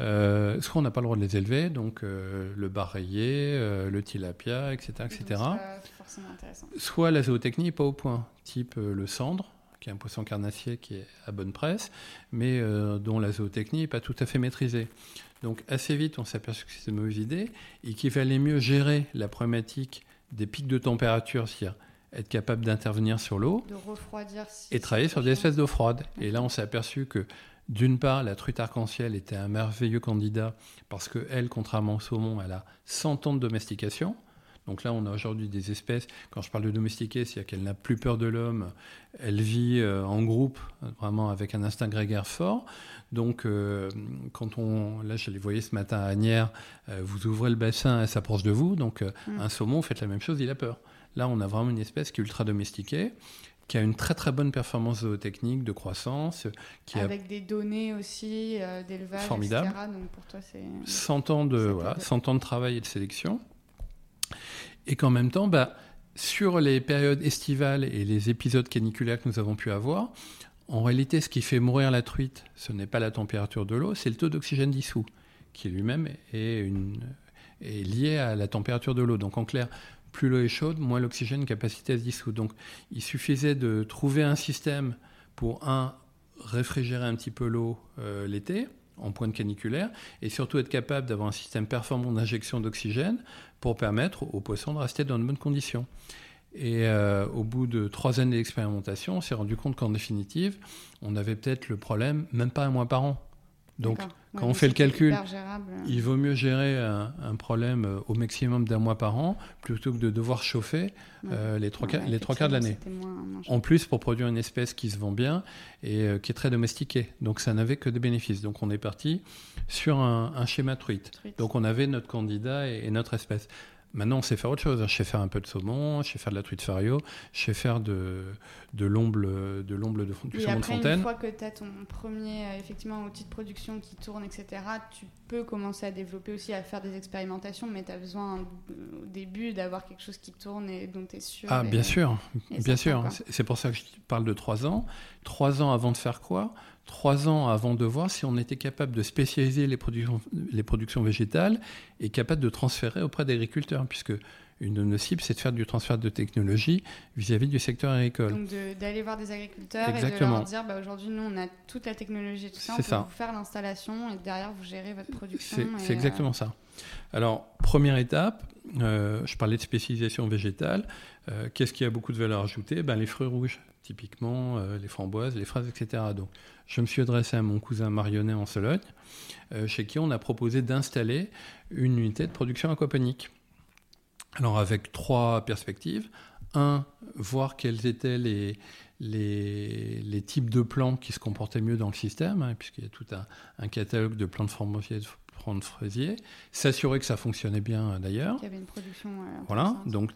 euh, soit on n'a pas le droit de les élever, donc euh, le euh, le tilapia, etc. Etc. forcément intéressant. Soit la zootechnie n'est pas au point, type euh, le cendre, qui est un poisson carnassier qui est à bonne presse, mais euh, dont la zootechnie n'est pas tout à fait maîtrisée. Donc assez vite, on s'est aperçu que c'était une mauvaise idée et qu'il fallait mieux gérer la problématique des pics de température, c'est-à-dire être capable d'intervenir sur l'eau De refroidir. si et travailler sur des espèces d'eau froide. Et là, on s'est aperçu que d'une part, la truite arc-en-ciel était un merveilleux candidat parce que elle, contrairement au saumon, elle a 100 ans de domestication. Donc là, on a aujourd'hui des espèces, quand je parle de domestiquer, c'est-à-dire qu'elle n'a plus peur de l'homme, elle vit euh, en groupe, vraiment avec un instinct grégaire fort. Donc, euh, quand on, là, je les voyais ce matin à Agnières, euh, vous ouvrez le bassin, elle s'approche de vous. Donc, Mm. un saumon, vous faites la même chose, il a peur. Là, on a vraiment une espèce qui est ultra domestiquée, qui a une très très bonne performance zootechnique, de croissance, qui a Avec des données aussi euh, d'élevage, Formidable. etc. Donc pour toi, c'est. 100 ans de, Ça voilà, t'aide. 100 ans de travail et de sélection. Et qu'en même temps, bah, sur les périodes estivales et les épisodes caniculaires que nous avons pu avoir, en réalité, ce qui fait mourir la truite, ce n'est pas la température de l'eau, c'est le taux d'oxygène dissous, qui lui-même est, lié à la température de l'eau. Donc en clair, plus l'eau est chaude, moins l'oxygène capacité à se dissoudre. Donc il suffisait de trouver un système pour, un, réfrigérer un petit peu l'eau euh, l'été, en pointe caniculaire, et surtout être capable d'avoir un système performant d'injection d'oxygène pour permettre aux poissons de rester dans de bonnes conditions. Et euh, au bout de trois années d'expérimentation, on s'est rendu compte qu'en définitive, on avait peut-être le problème même pas un mois par an. Donc. Quand Ouais, on fait le calcul, il vaut mieux gérer un, un problème euh, au maximum d'un mois par an plutôt que de devoir chauffer euh, les, trois, Ouais, quarts- les trois quarts de l'année. En plus, pour produire une espèce qui se vend bien et euh, qui est très domestiquée. Donc, ça n'avait que des bénéfices. Donc, on est parti sur un, un schéma truite. truite. Donc, on avait notre candidat et, et notre espèce. Maintenant, on sait faire autre chose. Je sais faire un peu de saumon, je sais faire de la truite fario, je sais faire de, de l'omble de, l'omble de, du saumon de après, une fontaine. fois que tu as ton premier euh, effectivement outil de production qui tourne, etc., tu peux commencer à développer aussi, à faire des expérimentations, mais tu as besoin euh, au début d'avoir quelque chose qui tourne et dont tu es sûr. Ah, et- bien sûr, bien certain, sûr. C'est pour ça que je parle de trois ans. Trois ans avant de faire quoi? Trois ans avant de voir si on était capable de spécialiser les productions, les productions végétales et capable de transférer auprès d'agriculteurs, puisque une de nos cibles, c'est de faire du transfert de technologie vis-à-vis du secteur agricole. Donc de- d'aller voir des agriculteurs et de leur dire bah, aujourd'hui nous on a toute la technologie et tout ça, on peut ça. vous faire l'installation et derrière vous gérez votre production. C'est euh, exactement ça. Alors, première étape, euh, je parlais de spécialisation végétale. Euh, Qu'est-ce qui a beaucoup de valeur ajoutée? Ben, Les fruits rouges, typiquement euh, les framboises, les fraises, etc. Donc, je me suis adressé à mon cousin Marionnet en Sologne, euh, chez qui on a proposé d'installer une unité de production aquaponique. Alors, avec trois perspectives. Un, voir quels étaient les, les, les types de plants qui se comportaient mieux dans le système, hein, puisqu'il y a tout un, un catalogue de plants de framboisiers, de plants de fraisiers. S'assurer que ça fonctionnait bien d'ailleurs. qu'il y avait une production. euh, Voilà, donc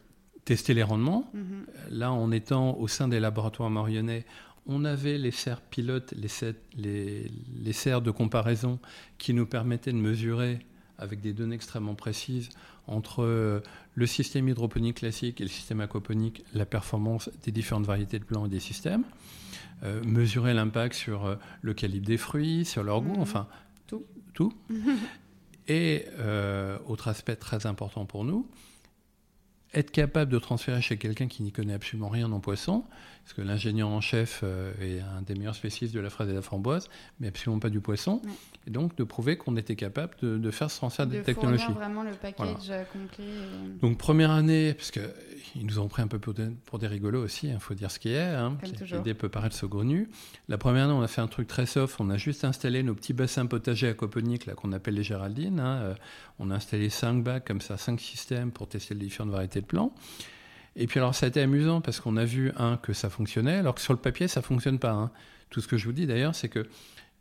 tester les rendements. Mhm. Là, en étant au sein des laboratoires marionnais, on avait les serres pilotes, les, set- les, les serres de comparaison qui nous permettaient de mesurer avec des données extrêmement précises entre euh, le système hydroponique classique et le système aquaponique, la performance des différentes variétés de plants et des systèmes, Euh, mesurer l'impact sur euh, le calibre des fruits, sur leur goût, Mhm. enfin Tout. tout. et euh, autre aspect très important pour nous, être capable de transférer chez quelqu'un qui n'y connaît absolument rien en poisson, parce que l'ingénieur en chef euh, est un des meilleurs spécialistes de la fraise et de la framboise, mais absolument pas du poisson, Ouais. et donc de prouver qu'on était capable de, de faire ce transfert de de technologie. vraiment le package euh, complet. et- Donc première année, parce que ils nous ont pris un peu pour des, pour des rigolos aussi, il faut dire ce qui est. hein. L'idée peut paraître saugrenue. La première année, on a fait un truc très soft. On a juste installé nos petits bassins potagers aquaponiques là qu'on appelle les Géraldines. hein, euh, on a installé cinq bacs comme ça, cinq systèmes pour tester les différentes variétés de plants. Et puis alors ça a été amusant parce qu'on a vu un que ça fonctionnait, alors que sur le papier ça fonctionne pas. hein. Tout ce que je vous dis d'ailleurs, c'est que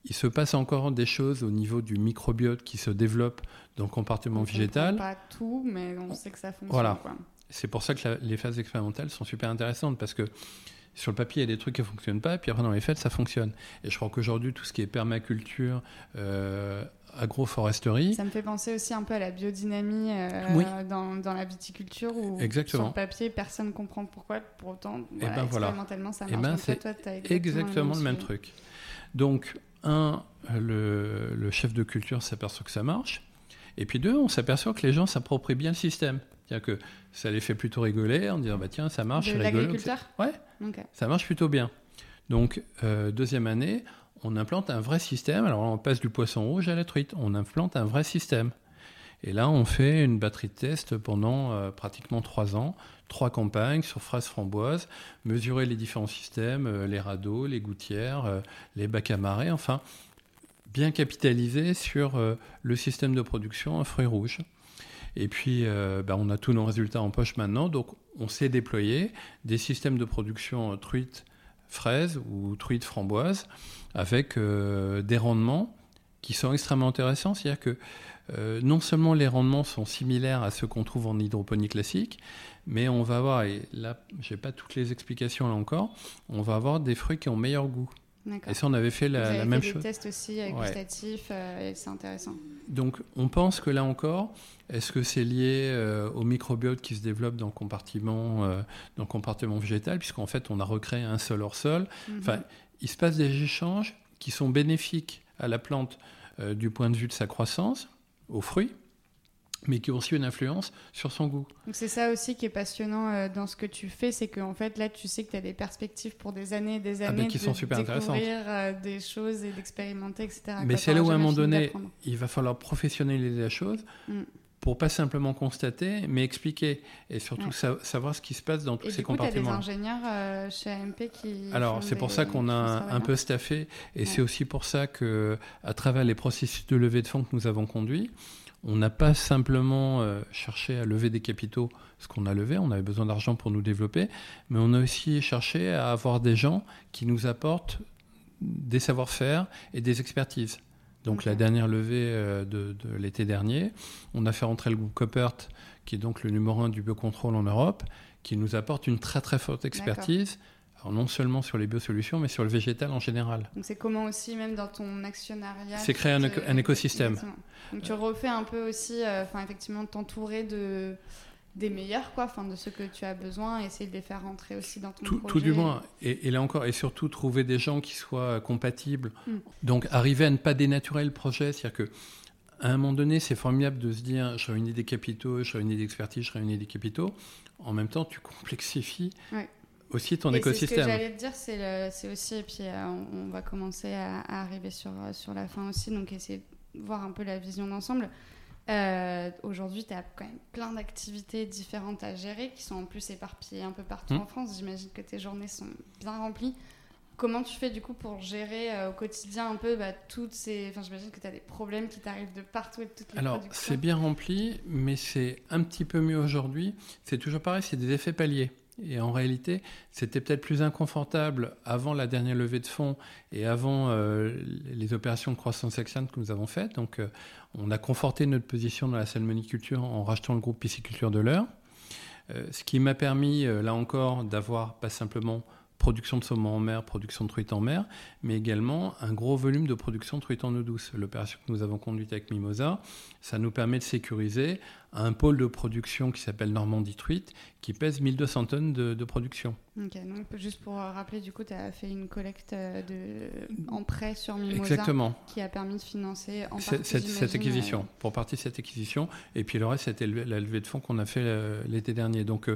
il se passe encore des choses au niveau du microbiote qui se développe dans le compartiment on végétal. Pas tout, mais on sait que ça fonctionne. Voilà. C'est pour ça que la- les phases expérimentales sont super intéressantes parce que sur le papier, il y a des trucs qui ne fonctionnent pas, et puis après, dans les faits, ça fonctionne. Et je crois qu'aujourd'hui, tout ce qui est permaculture, euh, agroforesterie, Ça me fait penser aussi un peu à la biodynamie euh, Oui. dans, dans la viticulture où Exactement. sur le papier personne ne comprend pourquoi, pour autant voilà, ben voilà. ça Eh marche. ben, Donc toi, c'est toi, t'as exactement le même sujet. truc. Donc, un, le, le chef de culture s'aperçoit que ça marche. Et puis deux, on s'aperçoit que les gens s'approprient bien le système. C'est-à-dire que ça les fait plutôt rigoler en disant bah tiens ça marche, De l'agriculteur Ouais, Ok. ça marche plutôt bien. Donc euh, deuxième année, on implante un vrai système. Alors on passe du poisson rouge à la truite. On implante un vrai système. Et là, on fait une batterie de tests pendant euh, pratiquement trois ans, trois campagnes sur fraises framboises, mesurer les différents systèmes, euh, les radeaux, les gouttières, euh, les bacs à marée, enfin, bien capitaliser sur le système de production à fruits rouges. Et puis, ben, on a tous nos résultats en poche maintenant, donc on sait déployer des systèmes de production truite fraises ou truite framboise avec euh, des rendements qui sont extrêmement intéressants. C'est-à-dire que euh, non seulement les rendements sont similaires à ceux qu'on trouve en hydroponie classique, mais on va avoir, et là, je n'ai pas toutes les explications là encore, on va avoir des fruits qui ont meilleur goût. Et ça, on avait fait Vous la, avez la fait même des chose. tests aussi euh, Ouais. gustatifs euh, et c'est intéressant. Donc, on pense que là encore, est-ce que c'est lié euh, au microbiote qui se développe dans le compartiment, euh, dans le compartiment végétal, puisqu'en fait, on a recréé un sol hors sol. Mhm. Enfin, il se passe des échanges qui sont bénéfiques à la plante euh, du point de vue de sa croissance, aux fruits, mais qui ont aussi une influence sur son goût. C'est ça aussi qui est passionnant euh, dans ce que tu fais, c'est qu'en fait là tu sais que tu as des perspectives pour des années et des Ah années ben, qui de sont super intéressantes. découvrir euh, des choses et d'expérimenter, etc. Mais c'est là où, à un moment donné, il va falloir professionnaliser la chose. Mm. pour pas simplement constater, mais expliquer et surtout Ouais. sa- savoir ce qui se passe dans tous Et ces du coup, tu as des compartiments. ingénieurs euh, chez AMP qui. Alors, c'est pour des- ça qu'on a un, peu staffé, et Ouais. c'est aussi pour ça que, à travers les processus de levée de fonds que nous avons conduits, on n'a pas simplement euh, cherché à lever des capitaux, ce qu'on a levé, on avait besoin d'argent pour nous développer, mais on a aussi cherché à avoir des gens qui nous apportent des savoir-faire et des expertises. Donc la dernière levée euh, de, de l'été dernier, on a fait rentrer le groupe Coppert, qui est donc le numéro un du biocontrôle en Europe, qui nous apporte une très très forte expertise, alors non seulement sur les biosolutions, mais sur le végétal en général. Donc, c'est comment aussi, même dans ton actionnariat. C'est créer un tu éco- un écosystème. Exactement. Donc, tu refais un peu aussi, euh, effectivement, t'entourer de des meilleurs, quoi, enfin, de ceux que tu as besoin, essayer de les faire rentrer aussi dans ton Tout, projet. tout du moins. Et, et là encore, et surtout trouver des gens qui soient compatibles. Mm. Donc arriver à ne pas dénaturer le projet, c'est-à-dire que à un moment donné, c'est formidable de se dire je réunis des capitaux, je réunis des expertises, je réunis des capitaux. En même temps, tu complexifies Ouais. Aussi ton Et C'est ce que écosystème. j'allais te dire, c'est aussi, et puis euh, on, on va commencer à, à arriver sur, euh, sur la fin aussi, donc essayer de voir un peu la vision d'ensemble. Euh, Aujourd'hui, tu as quand même plein d'activités différentes à gérer qui sont en plus éparpillées un peu partout Mm. en France. J'imagine que tes journées sont bien remplies. Comment tu fais du coup pour gérer euh, au quotidien un peu bah, toutes ces. Enfin, j'imagine que tu as des problèmes qui t'arrivent de partout et de toutes les Alors, c'est bien rempli, mais c'est un petit peu mieux aujourd'hui. C'est toujours pareil, c'est des effets paliers. Et en réalité, c'était peut-être plus inconfortable avant la dernière levée de fonds et avant euh, les opérations de croissance externe que nous avons faites. Donc, euh, on a conforté notre position dans la salmoniculture en rachetant le groupe pisciculture de l'Eure. Euh, ce qui m'a permis, là encore, d'avoir pas simplement production de saumon en mer, production de truites en mer, mais également un gros volume de production de truites en eau douce. L'opération que nous avons conduite avec Mimosa, ça nous permet de sécuriser un pôle de production qui s'appelle Normandie Truite, qui pèse 1200 tonnes de, de production. Donc juste pour euh, rappeler, du coup, tu as fait une collecte euh, de... en prêt sur Mimosa Exactement. qui a permis de financer en partie, Cette, acquisition, pour partie cette acquisition, et puis le reste, c'était la levée de fonds qu'on a fait euh, l'été dernier. Donc, euh,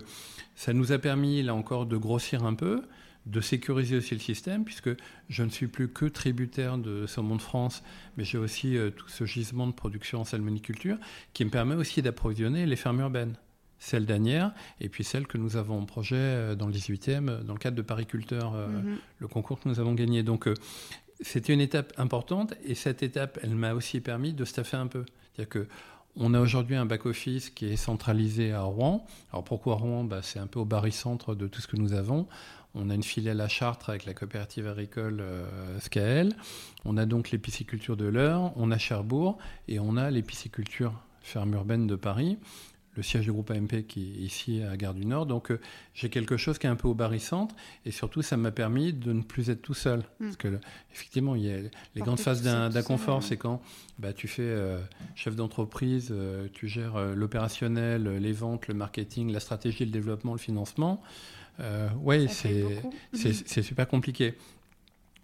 ça nous a permis, là encore, de grossir un peu, de sécuriser aussi le système, puisque je ne suis plus que tributaire de Saumon de France, mais j'ai aussi euh, tout ce gisement de production en salmoniculture, qui me permet aussi d'approvisionner les fermes urbaines. Celle d'Anières, et puis celle que nous avons en projet euh, dans le 18e, euh, dans le cadre de Pariculteur, euh, Mhm. le concours que nous avons gagné. Donc, c'était une étape importante et cette étape, elle m'a aussi permis de staffer un peu. C'est-à-dire que on a aujourd'hui un back-office qui est centralisé à Rouen. Alors pourquoi Rouen? Bah, C'est un peu au barycentre de tout ce que nous avons. On a une filiale à Chartres avec la coopérative agricole euh, SCAEL. On a donc l'épiciculture de l'Eure, on a Cherbourg et on a l'épiciculture ferme urbaine de Paris le siège du groupe AMP qui est ici à Gare du Nord. Donc euh, j'ai quelque chose qui est un peu au barycentre et surtout ça m'a permis de ne plus être tout seul. Mm. Parce que effectivement, il y a les Porter grandes phases tout ça d'un tout d'un seul, confort, ouais. c'est quand bah, tu fais euh, chef d'entreprise, euh, tu gères l'opérationnel, les ventes, le marketing, la stratégie, le développement, le financement. Euh, oui, Ça fait c'est super compliqué.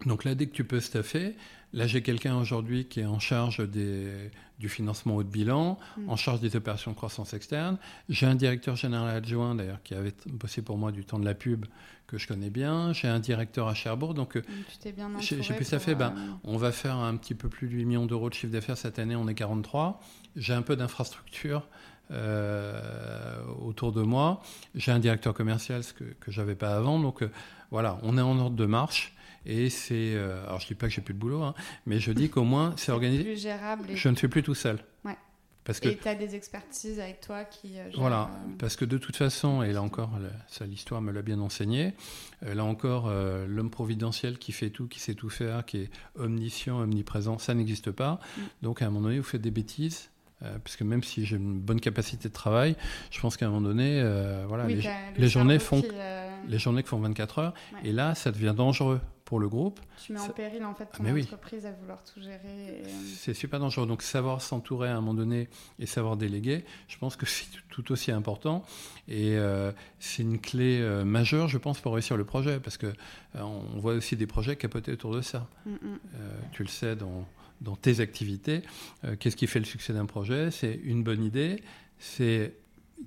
Donc là, dès que tu peux staffer, là j'ai quelqu'un aujourd'hui qui est en charge des, du financement haut de bilan, Mm. en charge des opérations de croissance externe. J'ai un directeur général adjoint d'ailleurs qui avait bossé pour moi du temps de la pub que je connais bien. J'ai un directeur à Cherbourg. Donc euh, Donc, J'ai- pu staffer, pour, ben, euh, on va faire un petit peu plus de 8 millions d'euros de chiffre d'affaires cette année, on est 43. J'ai un peu d'infrastructure euh, autour de moi. J'ai un directeur commercial, ce que, que j'avais pas avant. Donc euh, voilà, on est en ordre de marche. Et c'est. euh, alors je dis pas que j'ai plus de boulot, hein, mais je dis qu'au moins c'est organisé. plus gérable et Je ne suis plus tout seul. Ouais. Parce que tu as des expertises avec toi qui gèrent, voilà, parce que de toute façon, et là encore, ça l'histoire me l'a bien enseigné, là encore, l'homme providentiel qui fait tout, qui sait tout faire, qui est omniscient, omniprésent, ça n'existe pas. Mm. Donc à un moment donné, vous faites des bêtises. Euh, parce que même si j'ai une bonne capacité de travail, je pense qu'à un moment donné, euh, voilà, oui, les, t'as le les journées font- qui, euh, les journées font 24 heures, Ouais. et là, ça devient dangereux pour le groupe. Tu mets en péril en fait ton Ah, oui. entreprise à vouloir tout gérer. et, euh, C'est super dangereux. Donc savoir s'entourer à un moment donné et savoir déléguer, je pense que c'est tout aussi important. Et euh, c'est une clé euh, majeure, je pense, pour réussir le projet. Parce que euh, on voit aussi des projets capoter autour de ça. mm, mm. Euh, tu le sais dans, dans tes activités. Euh, Qu'est-ce qui fait le succès d'un projet? C'est une bonne idée, c'est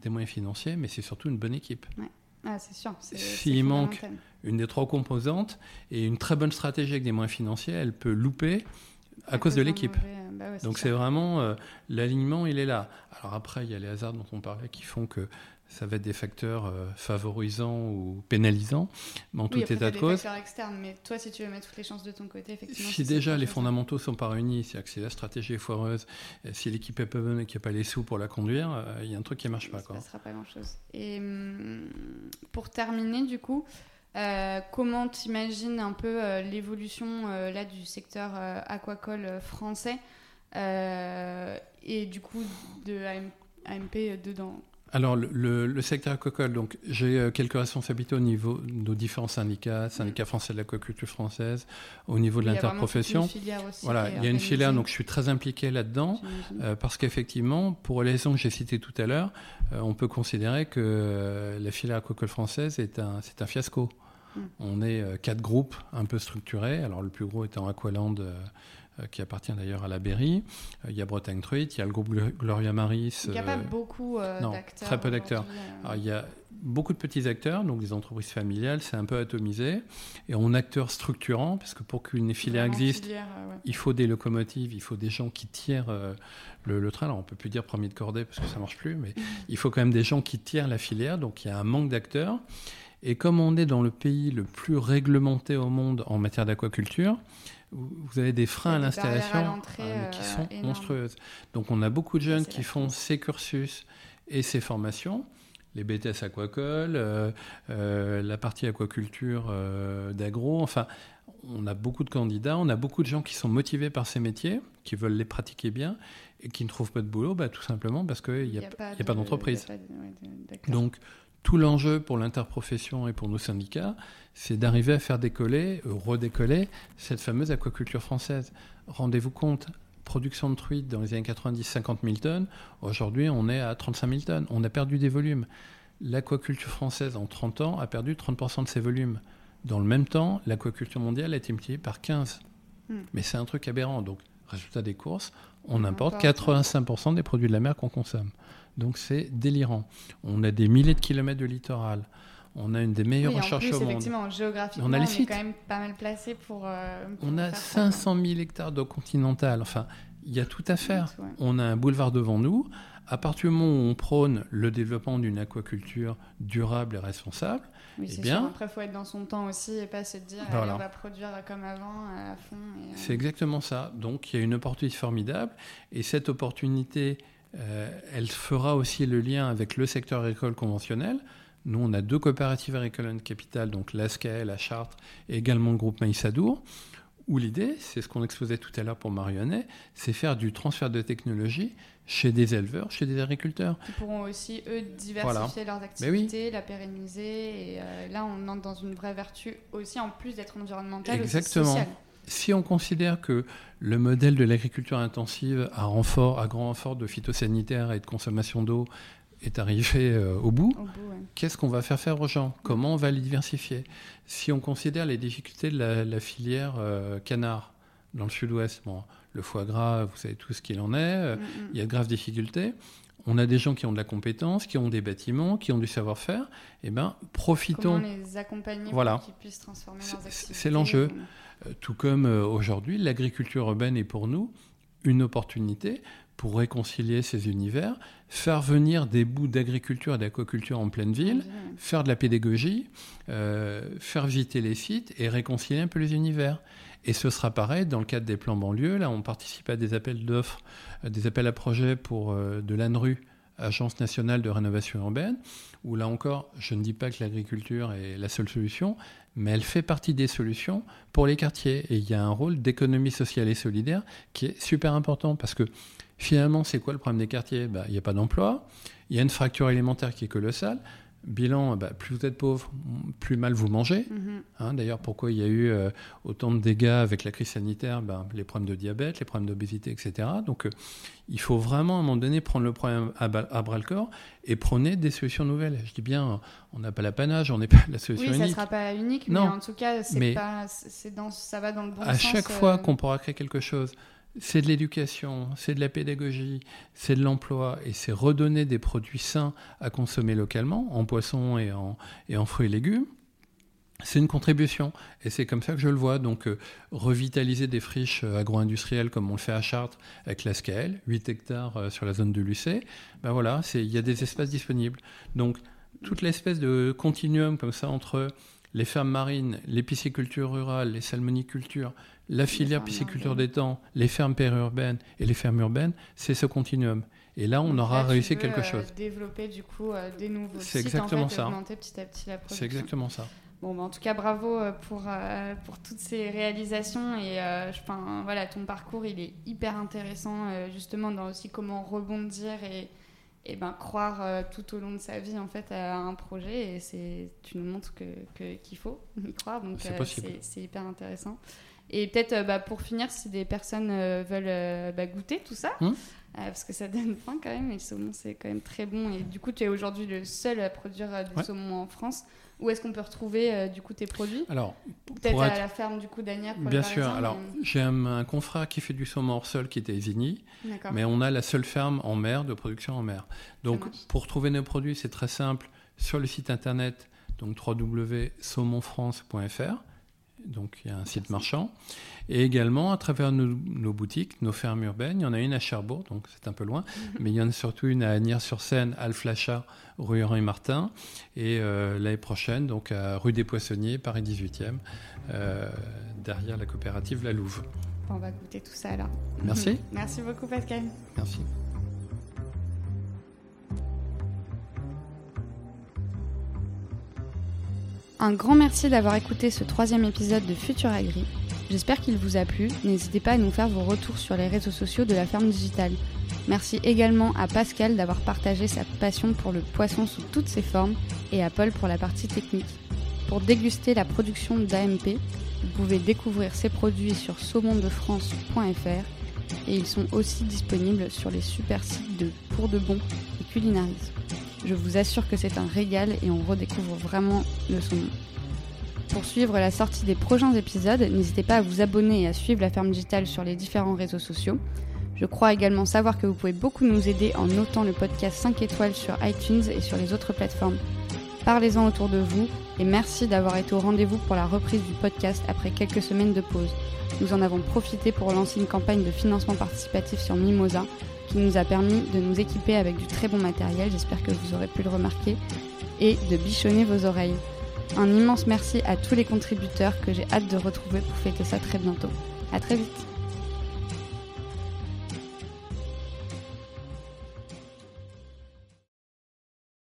des moyens financiers, mais c'est surtout une bonne équipe. Ah, c'est sûr. S'il manque-. Une des trois composantes et une très bonne stratégie avec des moyens financiers, elle peut louper, à, cause, de l'équipe. Bah Donc c'est vraiment euh, l'alignement, il est là. Alors après, il y a les hasards dont on parlait qui font que ça va être des facteurs euh, favorisants ou pénalisants, mais en oui, tout état de des cause. facteurs externes, mais toi, si tu veux mettre toutes les chances de ton côté, effectivement. Si déjà les fondamentaux sont pas réunis, c'est-à-dire que si la stratégie est foireuse, si l'équipe est pas bonne et qu'il n'y a pas les sous pour la conduire, euh, il y a un truc qui marche il pas. se Quoi. passera pas grand-chose. Et hum, pour terminer, du coup, euh, comment t'imagines un peu euh, l'évolution là du secteur aquacole français et du coup de AM- AMP dedans? Alors, le, secteur aquacole, donc j'ai euh, quelques responsabilités au niveau de nos différents syndicats, syndicat français de l'aquaculture française, au niveau de Il y a vraiment toute l'interprofession. une filière aussi Voilà, il y a une filière, donc je suis très impliqué là-dedans. Euh, parce qu'effectivement, pour les raisons que j'ai citées tout à l'heure, euh, on peut considérer que euh, la filière aquacole française est un, c'est un fiasco. Mm. On est quatre groupes un peu structurés. Alors le plus gros étant Aqualand, qui appartient d'ailleurs à la Berry. Euh, il y a Bretagne Truite, il y a le groupe Gl- Gloria Maris. Il n'y a pas euh, beaucoup euh, d'acteurs. très peu d'acteurs. euh. il y a beaucoup de petits acteurs, donc des entreprises familiales, c'est un peu atomisé. Et on a acteurs structurants, parce que pour qu'une filière existe, filière, euh, ouais. il faut des locomotives, il faut des gens qui tirent euh, le, le train. Alors, on peut plus dire premier de cordée parce que ça marche plus, mais il faut quand même des gens qui tirent la filière. Donc, il y a un manque d'acteurs. Et comme on est dans le pays le plus réglementé au monde en matière d'aquaculture, vous avez des freins à l'installation mais qui euh, sont énormes. monstrueuses. Donc, on a beaucoup de jeunes qui font ces cursus et ces formations. Les BTS aquacole, euh, euh, la partie aquaculture euh, d'agro, enfin, on a beaucoup de candidats, on a beaucoup de gens qui sont motivés par ces métiers, qui veulent les pratiquer bien et qui ne trouvent pas de boulot, bah, tout simplement parce qu'il n'y a, pas a d'entreprise. de- ouais. Donc, tout l'enjeu pour l'interprofession et pour nos syndicats, c'est d'arriver à faire décoller, euh, redécoller cette fameuse aquaculture française. Rendez-vous compte, production de truites dans les années 90, 50 000 tonnes. Aujourd'hui, on est à 35 000 tonnes. On a perdu des volumes. L'aquaculture française, en 30 ans, a perdu 30% de ses volumes. Dans le même temps, l'aquaculture mondiale a été multipliée par 15. Hmm. Mais c'est un truc aberrant. Donc, résultat des courses, on importe, 85% des produits de la mer qu'on consomme. Donc, c'est délirant. On a des milliers de kilomètres de littoral. On a une des meilleures Oui, recherches plus, au monde. effectivement, géographiquement, On a les est sites. quand même pas mal placé pour. euh, pour On a faire ça, quoi. 500 000 hectares d'eau continentale. Enfin, il y a tout à faire. Ouais. On a un boulevard devant nous. À partir du moment où on prône le développement d'une aquaculture durable et responsable, Oui, Eh c'est bien- sûr. Après, il faut être dans son temps aussi et pas se dire Voilà. allez, on va produire comme avant à fond. euh, c'est exactement ça. Donc il y a une opportunité formidable. Et cette opportunité, euh, elle fera aussi le lien avec le secteur agricole conventionnel. Nous, on a deux coopératives agricoles en capital, donc l'ASCAE, la Chartre, et également le groupe Maïsadour, où l'idée, c'est ce qu'on exposait tout à l'heure pour Marionnet, c'est faire du transfert de technologie chez des éleveurs, chez des agriculteurs. qui pourront aussi, eux, diversifier leurs oui. activités, la pérenniser. Et euh, là, on entre dans une vraie vertu aussi, en plus d'être environnementale, Exactement. aussi sociale. Si on considère que le modèle de l'agriculture intensive à, renfort, à grand renfort de phytosanitaire et de consommation d'eau est arrivé euh, au bout, Au bout, ouais. qu'est-ce qu'on va faire faire aux gens? Comment on va les diversifier? Si on considère les difficultés de la, la filière euh, canard dans le sud-ouest, bon, le foie gras, vous savez tout ce qu'il en est, euh, Mm, mm. il y a de graves difficultés. On a des gens qui ont de la compétence, qui ont des bâtiments, qui ont du savoir-faire. Eh ben, profitons. Comment les accompagner Voilà. pour qu'ils puissent transformer C'est- leurs activités c'est l'enjeu. euh, Tout comme euh, aujourd'hui, l'agriculture urbaine est pour nous une opportunité pour réconcilier ces univers, faire venir des bouts d'agriculture et d'aquaculture en pleine ville, faire de la pédagogie, euh, faire visiter les sites et réconcilier un peu les univers. Et ce sera pareil dans le cadre des plans banlieues. Là, on participe à des appels d'offres, euh, des appels à projets pour euh, de l'ANRU, Agence nationale de rénovation urbaine, où là encore, je ne dis pas que l'agriculture est la seule solution, mais elle fait partie des solutions pour les quartiers. Et il y a un rôle d'économie sociale et solidaire qui est super important parce que finalement, c'est quoi le problème des quartiers? Bah, Il n'y a pas d'emploi, il y a une fracture élémentaire qui est colossale. Bilan, bah, plus vous êtes pauvre, plus mal vous mangez. Mhm. Hein, D'ailleurs, pourquoi il y a eu euh, autant de dégâts avec la crise sanitaire ben, Les problèmes de diabète, les problèmes d'obésité, etc. Donc, euh, il faut vraiment, à un moment donné, prendre le problème à, ba- à bras le corps et prôner des solutions nouvelles. Je dis bien, on n'a pas l'apanage, on n'est pas la solution Oui, ça ne unique. sera pas unique, Non. mais en tout cas, pas, dans, ça va dans le bon à sens. chaque euh, fois qu'on pourra créer quelque chose, c'est de l'éducation, c'est de la pédagogie, c'est de l'emploi et c'est redonner des produits sains à consommer localement, en poisson et en, et en fruits et légumes. c'est une contribution et c'est comme ça que je le vois. Donc, euh, revitaliser des friches euh, agro-industrielles comme on le fait à Chartres avec la SCAL, 8 hectares euh, sur la zone de Lucé, ben voilà, il y a des espaces disponibles. Donc, toute l'espèce de continuum comme ça entre les fermes marines, les piscicultures rurales, les salmonicultures, la filière pisciculture d'étang, les fermes périurbaines et les fermes urbaines, c'est ce continuum. Et là, on aura réussi quelque chose. développer du coup des nouveaux sites, exactement en fait, ça. augmenter petit à petit la production. C'est exactement ça. Bon, bah, en tout cas, bravo euh, pour, euh, pour toutes ces réalisations. Et euh, voilà, ton parcours, il est hyper intéressant, justement, dans aussi comment rebondir et, et ben, croire tout au long de sa vie, en fait, à un projet. Et c'est, tu nous montres qu'il que, qu'il faut y croire. Donc, c'est, hyper intéressant. Et peut-être, bah, pour finir, si des personnes veulent bah, goûter tout ça, hum. parce que ça donne faim quand même, et le saumon, c'est quand même très bon. Et du coup, tu es aujourd'hui le seul à produire du saumon en France. Où est-ce qu'on peut retrouver euh, du coup tes produits? Alors, peut-être à la ferme du coup d'Agnières. Bien sûr. Alors, j'ai un, confrère qui fait du saumon hors sol qui était Isigny, mais on a la seule ferme en mer de production en mer. Donc, pour trouver nos produits, c'est très simple sur le site internet donc www.saumonfrance.fr donc il y a un site marchand. Et également à travers nos, boutiques, nos fermes urbaines. Il y en a une à Cherbourg, donc c'est un peu loin, mais il y en a surtout une à Agnières-sur-Seine, Alflachat, rue Henri Martin, et euh, l'année prochaine, donc à rue des Poissonniers, Paris 18e, euh, derrière la coopérative La Louve. On va goûter tout ça alors. Merci. Merci beaucoup Pascal. Merci. Un grand merci d'avoir écouté ce troisième épisode de Futur Agri. J'espère qu'il vous a plu. N'hésitez pas à nous faire vos retours sur les réseaux sociaux de la ferme digitale. Merci également à Pascal d'avoir partagé sa passion pour le poisson sous toutes ses formes et à Paul pour la partie technique. Pour déguster la production d'AMP, vous pouvez découvrir ses produits sur saumondefrance.fr et ils sont aussi disponibles sur les super sites de Pour de Bon et Culinaris. Je vous assure que c'est un régal et on redécouvre vraiment le son. Pour suivre la sortie des prochains épisodes, n'hésitez pas à vous abonner et à suivre la ferme digitale sur les différents réseaux sociaux. Je crois également savoir que vous pouvez beaucoup nous aider en notant le podcast 5 étoiles sur iTunes et sur les autres plateformes. Parlez-en autour de vous et merci d'avoir été au rendez-vous pour la reprise du podcast après quelques semaines de pause. Nous en avons profité pour lancer une campagne de financement participatif sur Mimosa qui nous a permis de nous équiper avec du très bon matériel, j'espère que vous aurez pu le remarquer, et de bichonner vos oreilles. Un immense merci à tous les contributeurs que j'ai hâte de retrouver pour fêter ça très bientôt. À très vite